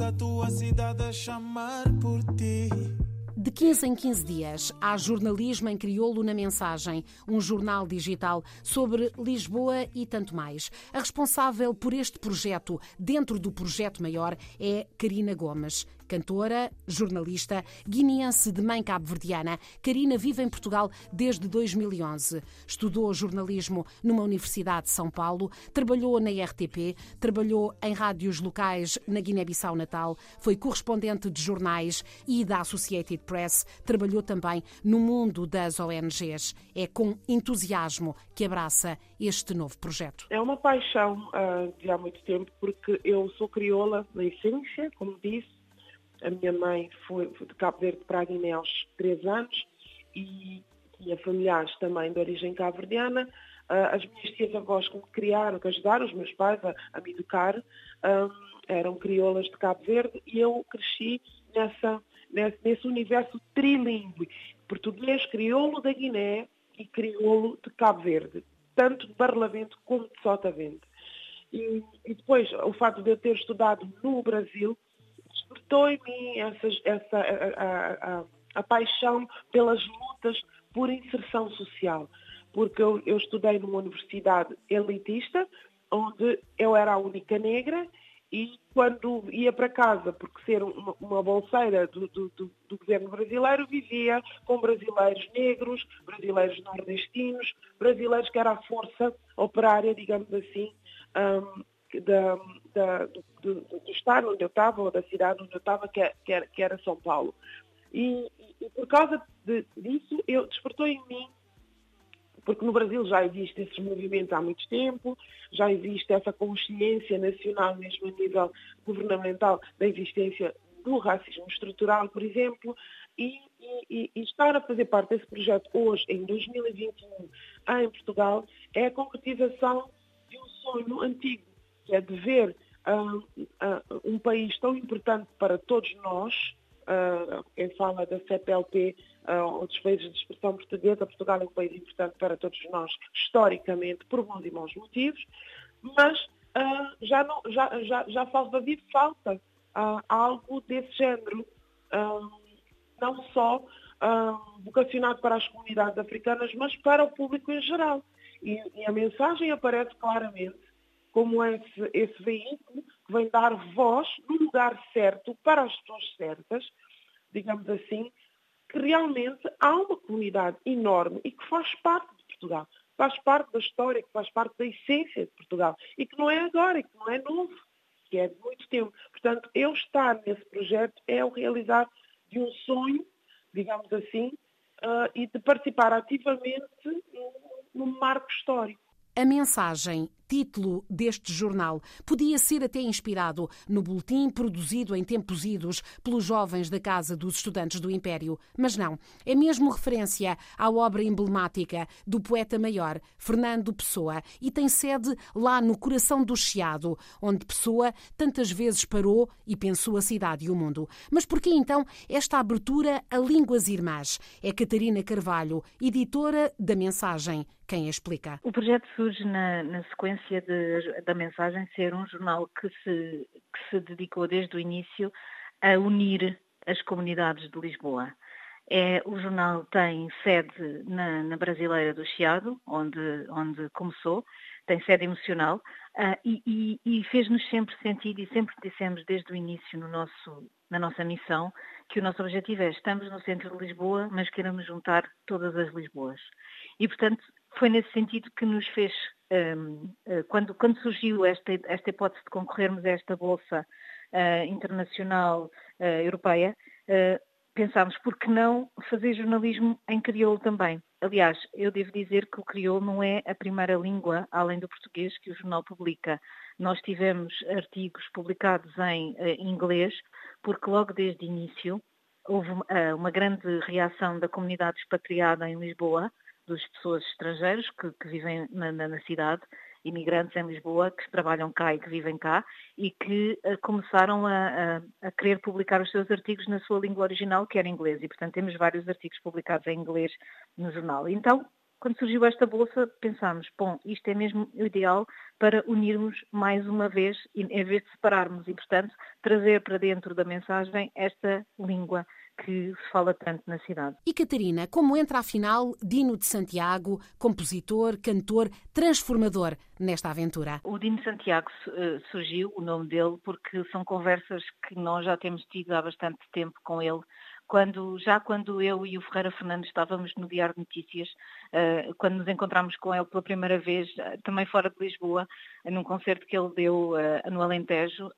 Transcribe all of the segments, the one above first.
A tua cidade a chamar por ti. De 15 em 15 dias, há jornalismo em crioulo na mensagem, um jornal digital sobre Lisboa e tanto mais. A responsável por este projeto, dentro do projeto maior, é Karina Gomes. Cantora, jornalista, guineense de mãe cabo-verdiana, Karina vive em Portugal desde 2011. Estudou jornalismo numa Universidade de São Paulo, trabalhou na RTP, trabalhou em rádios locais na Guiné-Bissau Natal, foi correspondente de jornais e da Associated Press, trabalhou também no mundo das ONGs. É com entusiasmo que abraça este novo projeto. É uma paixão uh, de há muito tempo, porque eu sou crioula na essência, como disse, a minha mãe foi, de Cabo Verde para a Guiné aos 3 anos e tinha familiares também de origem cabo-verdiana. Uh, as minhas tias-avós que me criaram, que ajudaram os meus pais a, a me educar, um, eram crioulas de Cabo Verde e eu cresci nessa, nesse, nesse universo trilingue, português, crioulo da Guiné e crioulo de Cabo Verde, tanto de Barlavento como de Sotavento. E, e depois, o fato de eu ter estudado no Brasil, despertou em mim essa, a, a, a, paixão pelas lutas por inserção social. Porque eu, eu estudei numa universidade elitista, onde eu era a única negra e quando ia para casa, porque ser uma, uma bolseira do, do, do, do, governo brasileiro, vivia com brasileiros negros, brasileiros nordestinos, brasileiros que era a força operária, digamos assim, um, da, da, do, do, do, estado onde eu estava, ou da cidade onde eu estava, que, é, que, que era São Paulo. E, e, por causa de, disso, eu despertou em mim, porque no Brasil já existe esses movimentos há muito tempo, já existe essa consciência nacional, mesmo a nível governamental, da existência do racismo estrutural, por exemplo, e, e, e, estar a fazer parte desse projeto hoje, em 2021, em Portugal, é a concretização de um sonho antigo que é de ver uh, uh, um país tão importante para todos nós, uh, quem fala da CPLP, outros países de expressão portuguesa, Portugal é um país importante para todos nós, historicamente, por bons e maus motivos, mas já, não, já, já, já falta, falta algo desse género, não só vocacionado para as comunidades africanas, mas para o público em geral. E, e a mensagem aparece claramente como esse, esse veículo que vem dar voz no lugar certo para as pessoas certas, digamos assim, que realmente há uma comunidade enorme e que faz parte de Portugal, faz parte da história, que faz parte da essência de Portugal e que não é agora, que não é novo, que é de muito tempo. Portanto, eu estar nesse projeto é o realizar de um sonho, digamos assim, uh, e de participar ativamente num marco histórico. A mensagem título deste jornal podia ser até inspirado no boletim produzido em tempos idos pelos jovens da Casa dos Estudantes do Império, mas não. É mesmo referência à obra emblemática do poeta maior Fernando Pessoa e tem sede lá no coração do Chiado, onde Pessoa tantas vezes parou e pensou a cidade e o mundo. Mas por que então esta abertura a línguas irmãs? É Catarina Carvalho, editora da Mensagem, quem a explica. O projeto surge na, na sequência importância de, da mensagem ser um jornal que se, que se dedicou desde o início a unir as comunidades de Lisboa. É, o jornal tem sede na, na Brasileira do Chiado, onde, onde começou, tem sede emocional uh, e, e, e fez-nos sempre sentido e sempre dissemos desde o início no nosso, na nossa missão que o nosso objetivo é estamos no centro de Lisboa, mas queremos juntar todas as Lisboas. E, portanto, foi nesse sentido que nos fez quando, quando, surgiu esta, esta, hipótese de concorrermos a esta Bolsa uh, Internacional uh, Europeia, pensámos, por que não fazer jornalismo em crioulo também? Aliás, eu devo dizer que o crioulo não é a primeira língua, além do português, que o jornal publica. Nós tivemos artigos publicados em inglês, porque logo desde o início houve uma grande reação da comunidade expatriada em Lisboa, das pessoas estrangeiras que, que vivem na, na, cidade, imigrantes em Lisboa, que trabalham cá e que vivem cá, e que uh, começaram a, a, a, querer publicar os seus artigos na sua língua original, que era inglês. E, portanto, temos vários artigos publicados em inglês no jornal. Então, quando surgiu esta bolsa, pensámos, bom, isto é mesmo o ideal para unirmos mais uma vez, em vez de separarmos, e portanto trazer para dentro da mensagem esta língua que se fala tanto na cidade. E Catarina, como entra afinal Dino de Santiago, compositor, cantor, transformador nesta aventura? O Dino de Santiago eh, surgiu, o nome dele, porque são conversas que nós já temos tido há bastante tempo com ele quando, já quando eu e o Ferreira Fernandes estávamos no Diário de Notícias, uh, quando nos encontramos com ele pela primeira vez, uh, também fora de Lisboa, num concerto que ele deu no Alentejo,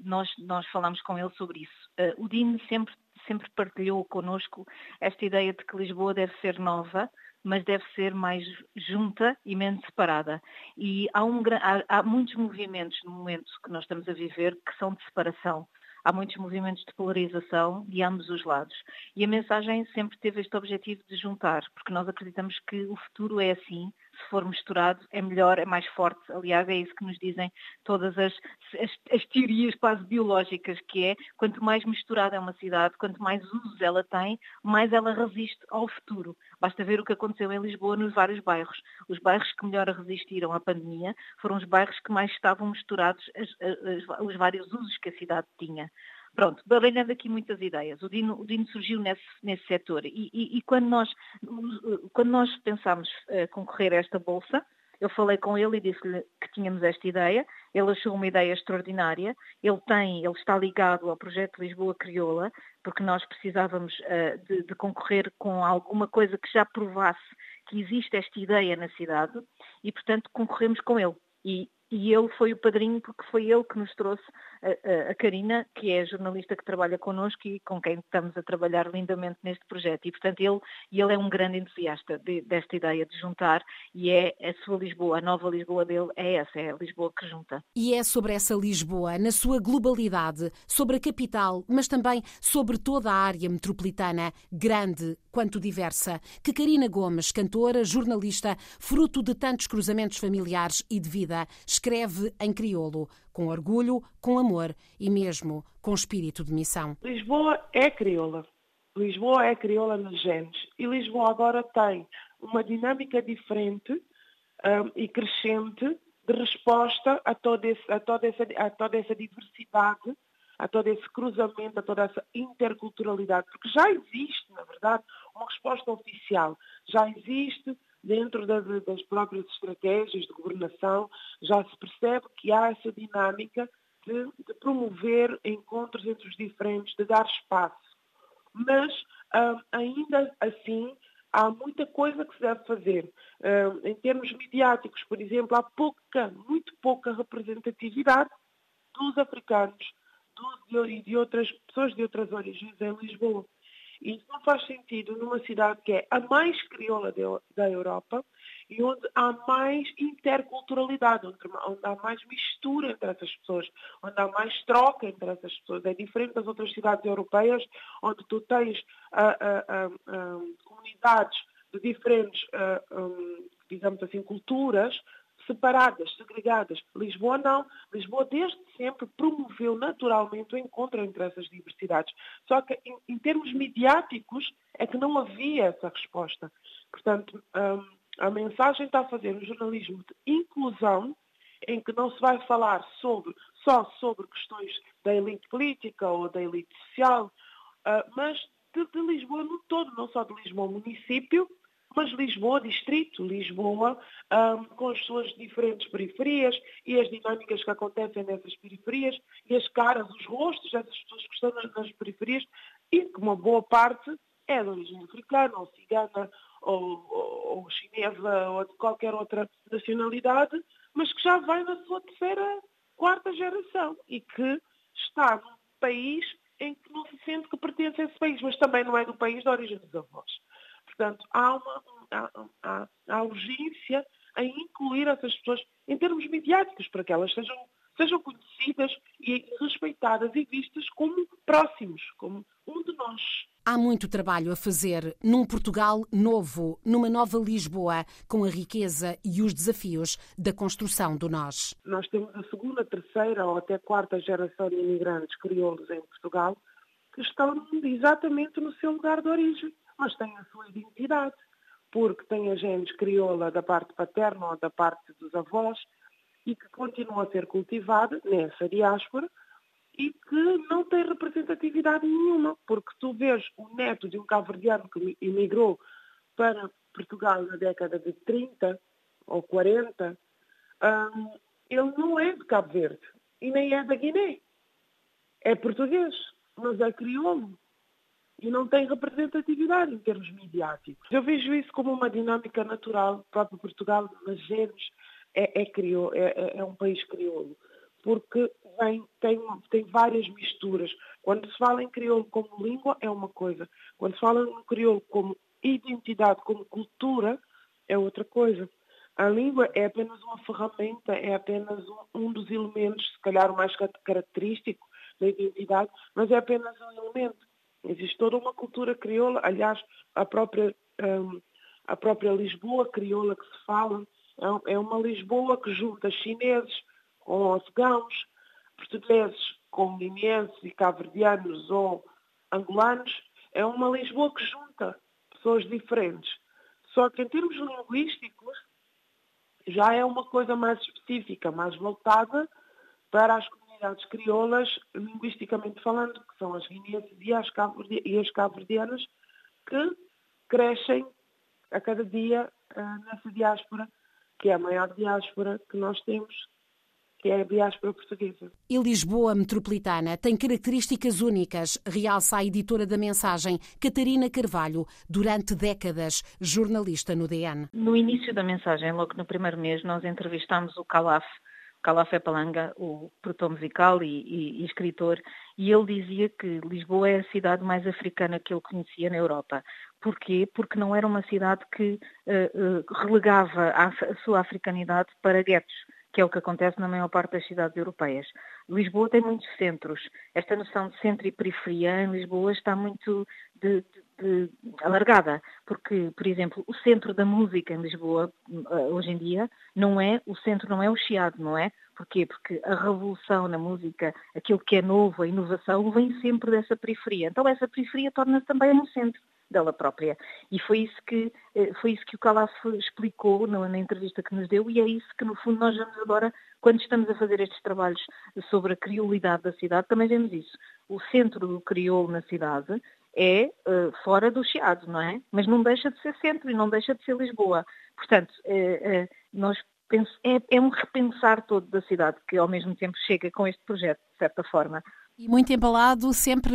nós, nós falámos com ele sobre isso. O Dino sempre, sempre partilhou connosco esta ideia de que Lisboa deve ser nova, mas deve ser mais junta e menos separada. E há, um, há, há muitos movimentos no momento que nós estamos a viver que são de separação há muitos movimentos de polarização de ambos os lados. E a mensagem sempre teve este objetivo de juntar, porque nós acreditamos que o futuro é assim, se for misturado, é melhor, é mais forte. Aliás, é isso que nos dizem todas as, as, as, teorias quase biológicas, que é quanto mais misturada é uma cidade, quanto mais usos ela tem, mais ela resiste ao futuro. Basta ver o que aconteceu em Lisboa nos vários bairros. Os bairros que melhor resistiram à pandemia foram os bairros que mais estavam misturados as, os vários usos que a cidade tinha. Pronto, baralhando aqui muitas ideias. O Dino, o Dino surgiu nesse, nesse setor e, e, e, quando, nós, quando nós pensámos uh, concorrer a esta bolsa, eu falei com ele e disse-lhe que tínhamos esta ideia. Ele achou uma ideia extraordinária. Ele tem, ele está ligado ao projeto Lisboa Crioula, porque nós precisávamos uh, de, de, concorrer com alguma coisa que já provasse que existe esta ideia na cidade e, portanto, concorremos com ele. E, e ele foi o padrinho porque foi ele que nos trouxe a, a, Karina, que é a jornalista que trabalha connosco e com quem estamos a trabalhar lindamente neste projeto. E, portanto, ele, ele é um grande entusiasta de, desta ideia de juntar e é a sua Lisboa, a nova Lisboa dele é essa, é a Lisboa que junta. E é sobre essa Lisboa, na sua globalidade, sobre a capital, mas também sobre toda a área metropolitana, grande quanto diversa, que Karina Gomes, cantora, jornalista, fruto de tantos cruzamentos familiares e de vida, escreve em crioulo, com orgulho, com amor e mesmo com espírito de missão. Lisboa é crioula. Lisboa é crioula nos genes. E Lisboa agora tem uma dinâmica diferente um, e crescente de resposta a, todo esse, a, toda essa, a toda essa diversidade, a todo esse cruzamento, a toda essa interculturalidade. Porque já existe, na verdade, uma resposta oficial. Já existe dentro das, das próprias estratégias de governação, já se percebe que há essa dinâmica de, de promover encontros entre os diferentes, de dar espaço. Mas, uh, ainda assim, há muita coisa que se deve fazer. Uh, em termos mediáticos, por exemplo, há pouca, muito pouca representatividade dos africanos e de, outras pessoas de outras origens em Lisboa. E isso não faz sentido numa cidade que é a mais crioula da Europa e onde há mais interculturalidade, onde, há mais mistura entre essas pessoas, onde há mais troca entre essas pessoas. É diferente das outras cidades europeias, onde tu tens uh, uh, uh, comunidades de diferentes, digamos assim, culturas, separadas, segregadas. Lisboa não. Lisboa desde sempre promoveu naturalmente o encontro entre essas diversidades. Só que em, em termos midiáticos é que não havia essa resposta. Portanto, um, a mensagem está a fazer um jornalismo de inclusão em que não se vai falar sobre, só sobre questões da elite política ou da elite social, uh, mas de, de Lisboa no todo, não só de Lisboa município, mas Lisboa, distrito, Lisboa, um, com as suas diferentes periferias e as dinâmicas que acontecem nessas periferias e as caras, os rostos dessas pessoas que estão nas, periferias e que uma boa parte é de origem africana ou cigana ou, ou, ou chinesa ou de qualquer outra nacionalidade, mas que já vai na sua terceira, quarta geração e que está num país em que não se sente que pertence a esse país, mas também não é do país de origem dos avós. Portanto, há uma há, há, há urgência em incluir essas pessoas em termos midiáticos, para que elas sejam, sejam conhecidas e respeitadas e vistas como próximos, como um de nós. Há muito trabalho a fazer num Portugal novo, numa nova Lisboa, com a riqueza e os desafios da construção do nós. Nós temos a segunda, terceira ou até quarta geração de imigrantes crioulos em Portugal que estão exatamente no seu lugar de origem mas têm a sua identidade. porque tem a genes crioula da parte paterna ou da parte dos avós e que continua a ser cultivada nessa diáspora e que não tem representatividade nenhuma, porque tu vês o neto de um cabo-verdiano que emigrou para Portugal na década de 30 ou 40, um, ele não é de Cabo Verde e nem é da Guiné. É português, mas é crioulo e não tem representatividade em termos midiáticos. Eu vejo isso como uma dinâmica natural. O próprio Portugal, nas genes, é, é, criou, é, é, é um país crioulo, porque vem, tem, tem várias misturas. Quando se fala em crioulo como língua, é uma coisa. Quando se fala em crioulo como identidade, como cultura, é outra coisa. A língua é apenas uma ferramenta, é apenas um, um dos elementos, se calhar o mais característico da identidade, mas é apenas um elemento. Existe toda uma cultura crioula, aliás, a própria, um, a própria Lisboa crioula que se fala, é, é uma Lisboa que junta chineses com afegãos, portugueses com guineenses e cabo-verdianos ou angolanos, é uma Lisboa que junta pessoas diferentes. Só que em termos linguísticos, já é uma coisa mais específica, mais voltada para as comunidades crioulas, linguisticamente falando, que são as guineenses e as cabo-verdianas, que crescem a cada dia uh, nessa diáspora, que é a maior diáspora que nós temos, que é a diáspora portuguesa. E Lisboa metropolitana tem características únicas, realça a editora da mensagem, Catarina Carvalho, durante décadas, jornalista no DN. No início da mensagem, logo no primeiro mês, nós entrevistámos o Calaf, Calafé Palanga, o produtor musical e, e, e, escritor, e ele dizia que Lisboa é a cidade mais africana que ele conhecia na Europa. Porquê? Porque não era uma cidade que uh, uh, relegava a, a, sua africanidade para guetos, que é o que acontece na maior parte das cidades europeias. Lisboa tem muitos centros. Esta noção de centro e periferia em Lisboa está muito de, de, de, alargada, porque, por exemplo, o centro da música em Lisboa, eh, hoje em dia, não é, o centro não é o Chiado, não é? Porquê? Porque a revolução na música, aquilo que é novo, a inovação, vem sempre dessa periferia. Então essa periferia torna-se também um centro dela própria. E foi isso que, eh, foi isso que o Calaf explicou na, entrevista que nos deu e é isso que, no fundo, nós vamos agora, quando estamos a fazer estes trabalhos sobre a criolidade da cidade, também vemos isso. O centro do crioulo na cidade é uh, fora do Chiado, não é? Mas não deixa de ser centro e não deixa de ser Lisboa. Portanto, uh, uh, nós penso, é, é, um repensar todo da cidade que ao mesmo tempo chega com este projeto, de certa forma. E muito embalado sempre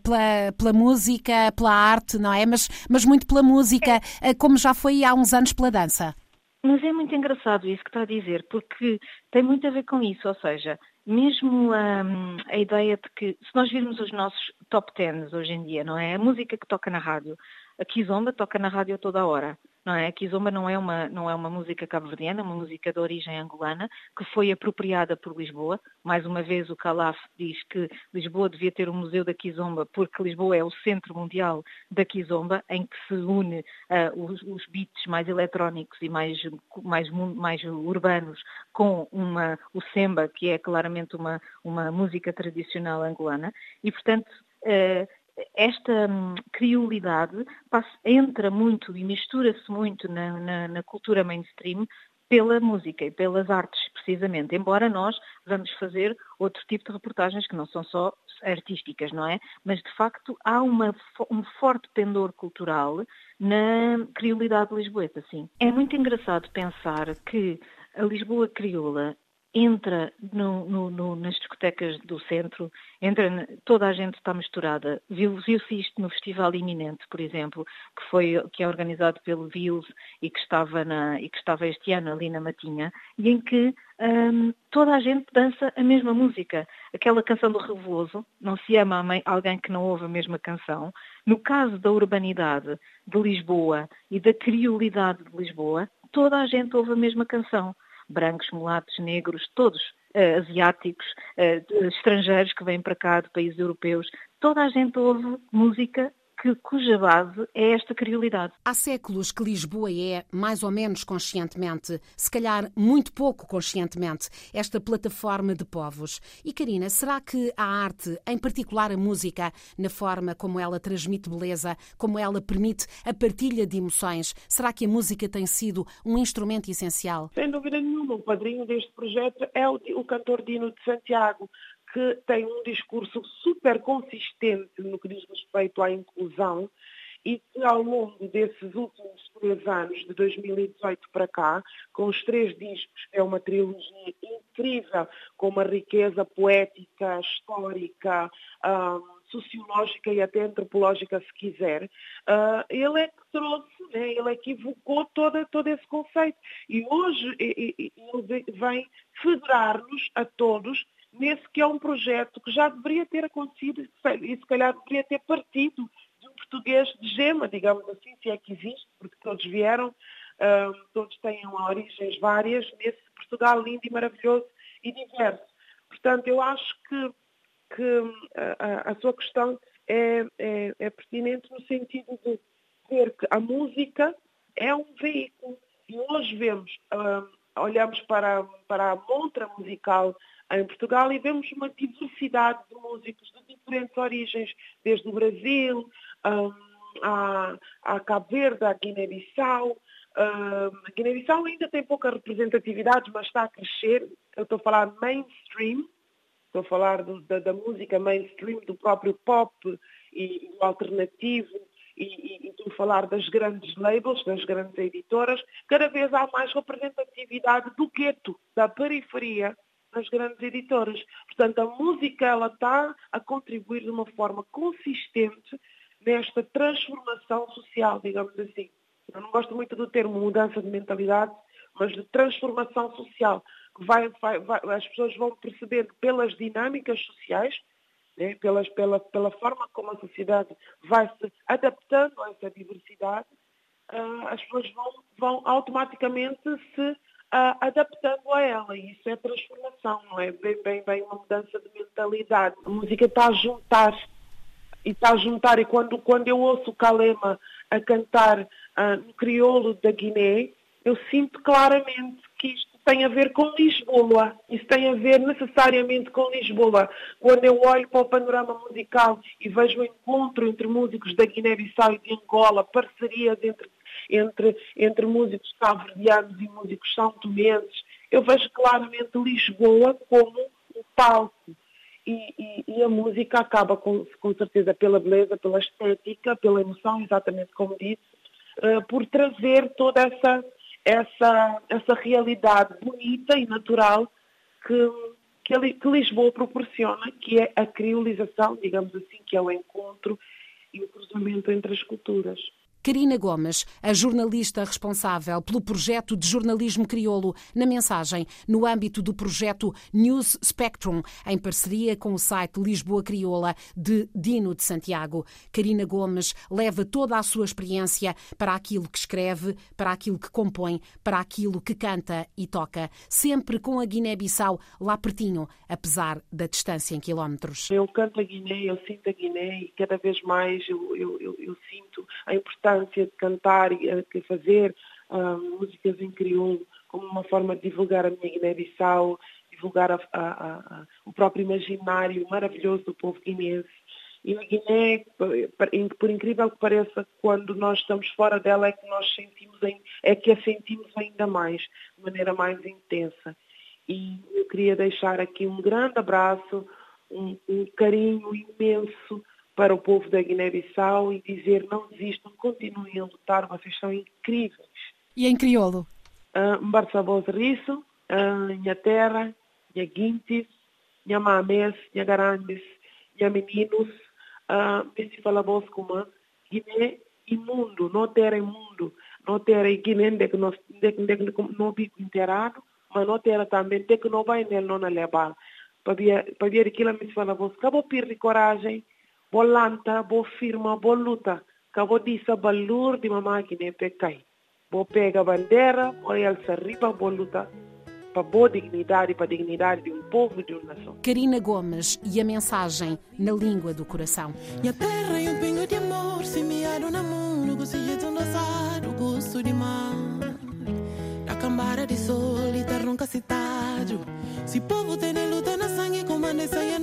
pela, pela música, pela arte, não é? Mas, mas muito pela música, como já foi há uns anos pela dança. Mas é muito engraçado isso que está a dizer, porque tem muito a ver com isso, ou seja, mesmo um, a ideia de que, se nós virmos os nossos top tens hoje em dia, não é? A música que toca na rádio, a Kizomba toca na rádio toda a hora não é? A Kizomba não é uma, não é uma música cabo-verdiana, é uma música de origem angolana, que foi apropriada por Lisboa. Mais uma vez o Calaf diz que Lisboa devia ter um museu da Kizomba, porque Lisboa é o centro mundial da Kizomba, em que se une uh, os, os, beats mais eletrónicos e mais, mais, mais urbanos com uma, o semba, que é claramente uma, uma música tradicional angolana. E, portanto, uh, esta hum, criolidade entra muito e mistura-se muito na, na, na, cultura mainstream pela música e pelas artes, precisamente. Embora nós vamos fazer outro tipo de reportagens que não são só artísticas, não é? Mas, de facto, há uma, um forte pendor cultural na criolidade lisboeta, sim. É muito engraçado pensar que a Lisboa crioula entra no, no, no, nas discotecas do centro, entra, toda a gente está misturada. Viu-se viu isto no Festival Iminente, por exemplo, que, foi, que é organizado pelo Vils e que, estava na, e que estava este ano ali na Matinha, e em que um, toda a gente dança a mesma música. Aquela canção do Revoso, não se ama alguém que não ouve a mesma canção. No caso da urbanidade de Lisboa e da criolidade de Lisboa, toda a gente ouve a mesma canção brancos, mulatos, negros, todos uh, asiáticos, uh, estrangeiros que vêm para cá, de países europeus. Toda a gente ouve música que, cuja base é esta criolidade. Há séculos que Lisboa é, mais ou menos conscientemente, se calhar muito pouco conscientemente, esta plataforma de povos. E Karina, será que a arte, em particular a música, na forma como ela transmite beleza, como ela permite a partilha de emoções, será que a música tem sido um instrumento essencial? Sem dúvida nenhuma, o padrinho deste projeto é o, o cantor Dino de Santiago que tem um discurso super consistente no que diz respeito à inclusão e que ao longo desses últimos três anos, de 2018 para cá, com os três discos, é uma trilogia incrível, com uma riqueza poética, histórica, um, sociológica e até antropológica, se quiser, uh, ele é que trouxe, né, ele é que evocou todo, todo esse conceito. E hoje ele vem federar-nos a todos nesse que é um projeto que já deveria ter acontecido e se calhar deveria ter partido de um português de gema, digamos assim, se é que existe, porque todos vieram, todos têm origens várias nesse Portugal lindo e maravilhoso e diverso. Portanto, eu acho que, que a, a, sua questão é, é, é pertinente no sentido de ver que a música é um veículo e hoje vemos, olhamos para, para a montra musical em Portugal e vemos uma diversidade de músicos de diferentes origens, desde o Brasil, a, a Cabo Verde, a Guiné-Bissau. Um, a Guiné-Bissau ainda tem pouca representatividade, mas está a crescer. Eu estou a falar mainstream, estou a falar do, da, da, música mainstream, do próprio pop e, do alternativo, e, e, e estou a falar das grandes labels, das grandes editoras. Cada vez há mais representatividade do gueto, da periferia, nas grandes editoras. Portanto, a música ela está a contribuir de uma forma consistente nesta transformação social, digamos assim. Eu não gosto muito do termo mudança de mentalidade, mas de transformação social. Vai, vai, vai, as pessoas vão percebendo pelas dinâmicas sociais, né, pelas, pela, pela forma como a sociedade vai se adaptando a essa diversidade, uh, as pessoas vão, vão automaticamente se uh, adaptando a ela. E isso é transformação, não é? Bem, bem, bem uma mudança de mentalidade. A música está a juntar. E está a juntar. E quando, quando eu ouço o Kalema a cantar uh, no crioulo da Guiné, eu sinto claramente que isto tem a ver com Lisboa. Isso tem a ver necessariamente com Lisboa. Quando eu olho para o panorama musical e vejo o encontro entre músicos da Guiné-Bissau e de Angola, parcerias entre entre, entre músicos cabo-verdianos e músicos são tomenses, eu vejo claramente Lisboa como um palco. E, e, e, a música acaba com, com certeza pela beleza, pela estética, pela emoção, exatamente como disse, uh, por trazer toda essa, essa, essa realidade bonita e natural que, que, que Lisboa proporciona, que é a criolização, digamos assim, que é o encontro e o cruzamento entre as culturas. Karina Gomes, a jornalista responsável pelo projeto de jornalismo crioulo, na mensagem no âmbito do projeto News Spectrum, em parceria com o site Lisboa Crioula de Dino de Santiago. Karina Gomes leva toda a sua experiência para aquilo que escreve, para aquilo que compõe, para aquilo que canta e toca, sempre com a Guiné-Bissau lá pertinho, apesar da distância em quilómetros. Eu canto a Guiné, eu sinto a Guiné e cada vez mais eu, eu, eu, eu sinto a importância importância de cantar e de fazer uh, músicas em crioulo como uma forma de divulgar a minha Guiné-Bissau, divulgar a, a, a, o próprio imaginário maravilhoso do povo guinense. E a Guiné, por incrível que pareça, quando nós estamos fora dela é que nós sentimos, é que a sentimos ainda mais, de maneira mais intensa. E eu queria deixar aqui um grande abraço, um, um carinho imenso para o povo da Guiné-Bissau e dizer não desistam, continuem a lutar, vocês são incríveis. E em crioulo? Uh, Mbarçaboz Risso, uh, minha terra, minha guintis, minha mames, minha garandes, minha meninos, uh, se fala voz como Guiné ter imundo, não ter Guiné de que não, de, de, de, não bico inteirado, mas não ter também de que não vai nele não levar. Para ver aquilo, me fala acabou de coragem, bo lanta, bo firma, bo luta. Cabo disa balur di mamaki ne pekai. Bo pega bandera, bo alza riba, bo luta. para a boa dignidade e para a dignidade de um povo e de uma nação. Karina Gomes e a mensagem na língua do coração. Minha terra e um pingo de amor, semeado na mundo, gosto de um gosto de mar. Da cambara de sol e terra nunca citado. Se povo tem luta na sangue, comanda saia